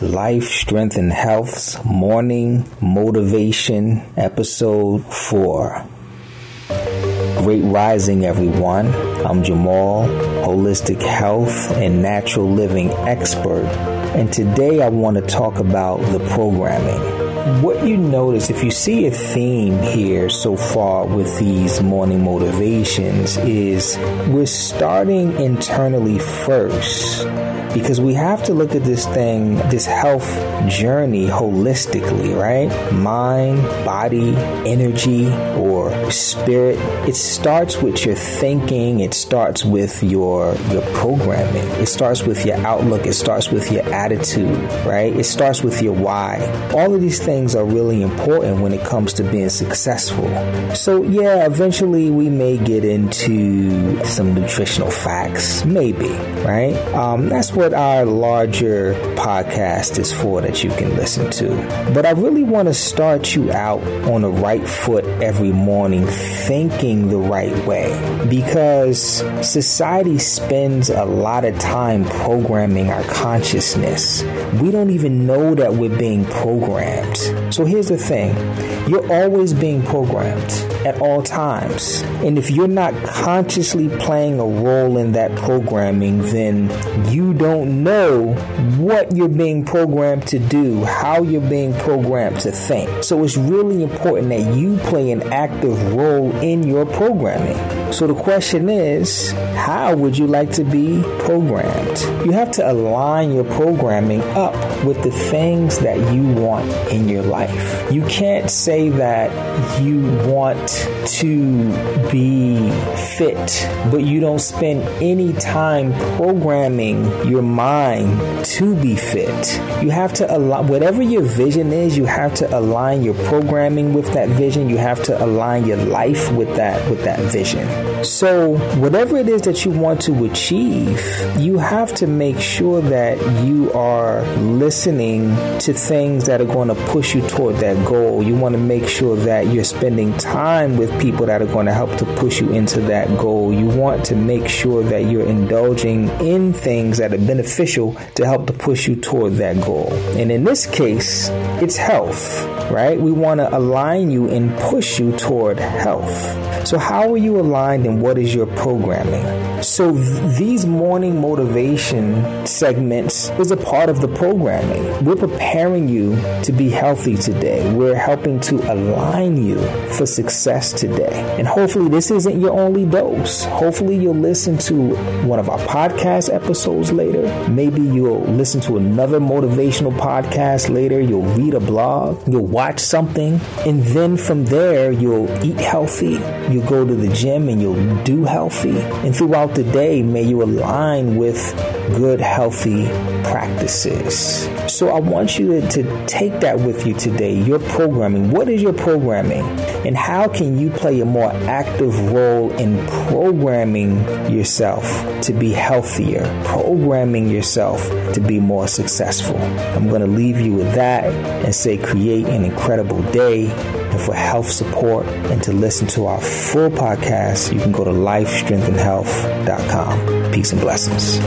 Life, Strength, and Health's Morning Motivation, Episode 4. Great Rising, everyone. I'm Jamal, holistic health and natural living expert, and today I want to talk about the programming what you notice, if you see a theme here so far with these morning motivations, is we're starting internally first because we have to look at this thing, this health journey holistically, right? Mind, body, energy, or spirit. It starts with your thinking, it starts with your your programming. It starts with your outlook, it starts with your attitude, right? It starts with your why. All of these things are really important when it comes to being successful. So, yeah, eventually we may get into some nutritional facts, maybe, right? Um, that's what our larger podcast is for that you can listen to. But I really want to start you out on the right foot every morning, thinking the right way, because society spends a lot of time programming our consciousness. We don't even know that we're being programmed. So here's the thing you're always being programmed at all times. And if you're not consciously playing a role in that programming, then you don't know what you're being programmed to do, how you're being programmed to think. So it's really important that you play an active role in your programming. So the question is, how would you like to be programmed? You have to align your programming up with the things that you want in your life. You can't say that you want to be fit, but you don't spend any time programming your mind to be fit. You have to align, whatever your vision is, you have to align your programming with that vision. You have to align your life with that, with that vision. So, whatever it is that you want to achieve, you have to make sure that you are listening to things that are going to push you toward that goal. You want to make sure that you're spending time with people that are going to help to push you into that goal. You want to make sure that you're indulging in things that are beneficial to help to push you toward that goal. And in this case, it's health, right? We want to align you and push you toward health. So, how are you aligned and what is your programming? So, th- these morning motivation segments is a part of the programming. We're preparing you to be healthy today. We're helping to align you for success today. And hopefully, this isn't your only dose. Hopefully, you'll listen to one of our podcast episodes later. Maybe you'll listen to another motivational podcast later. You'll read a blog. You'll watch something. And then from there, you'll eat healthy. You'll go to the gym and you'll do healthy. And throughout the day, may you align with good, healthy practices. So I want you to, take that with you today. Your programming. What is your programming? And how can you play a more active role in programming yourself to be healthier, programming yourself to be more successful? I'm going to leave you with that and say create an incredible day. And for health support and to listen to our full podcast, you can go to lifestrengthandhealth.com. Peace and blessings.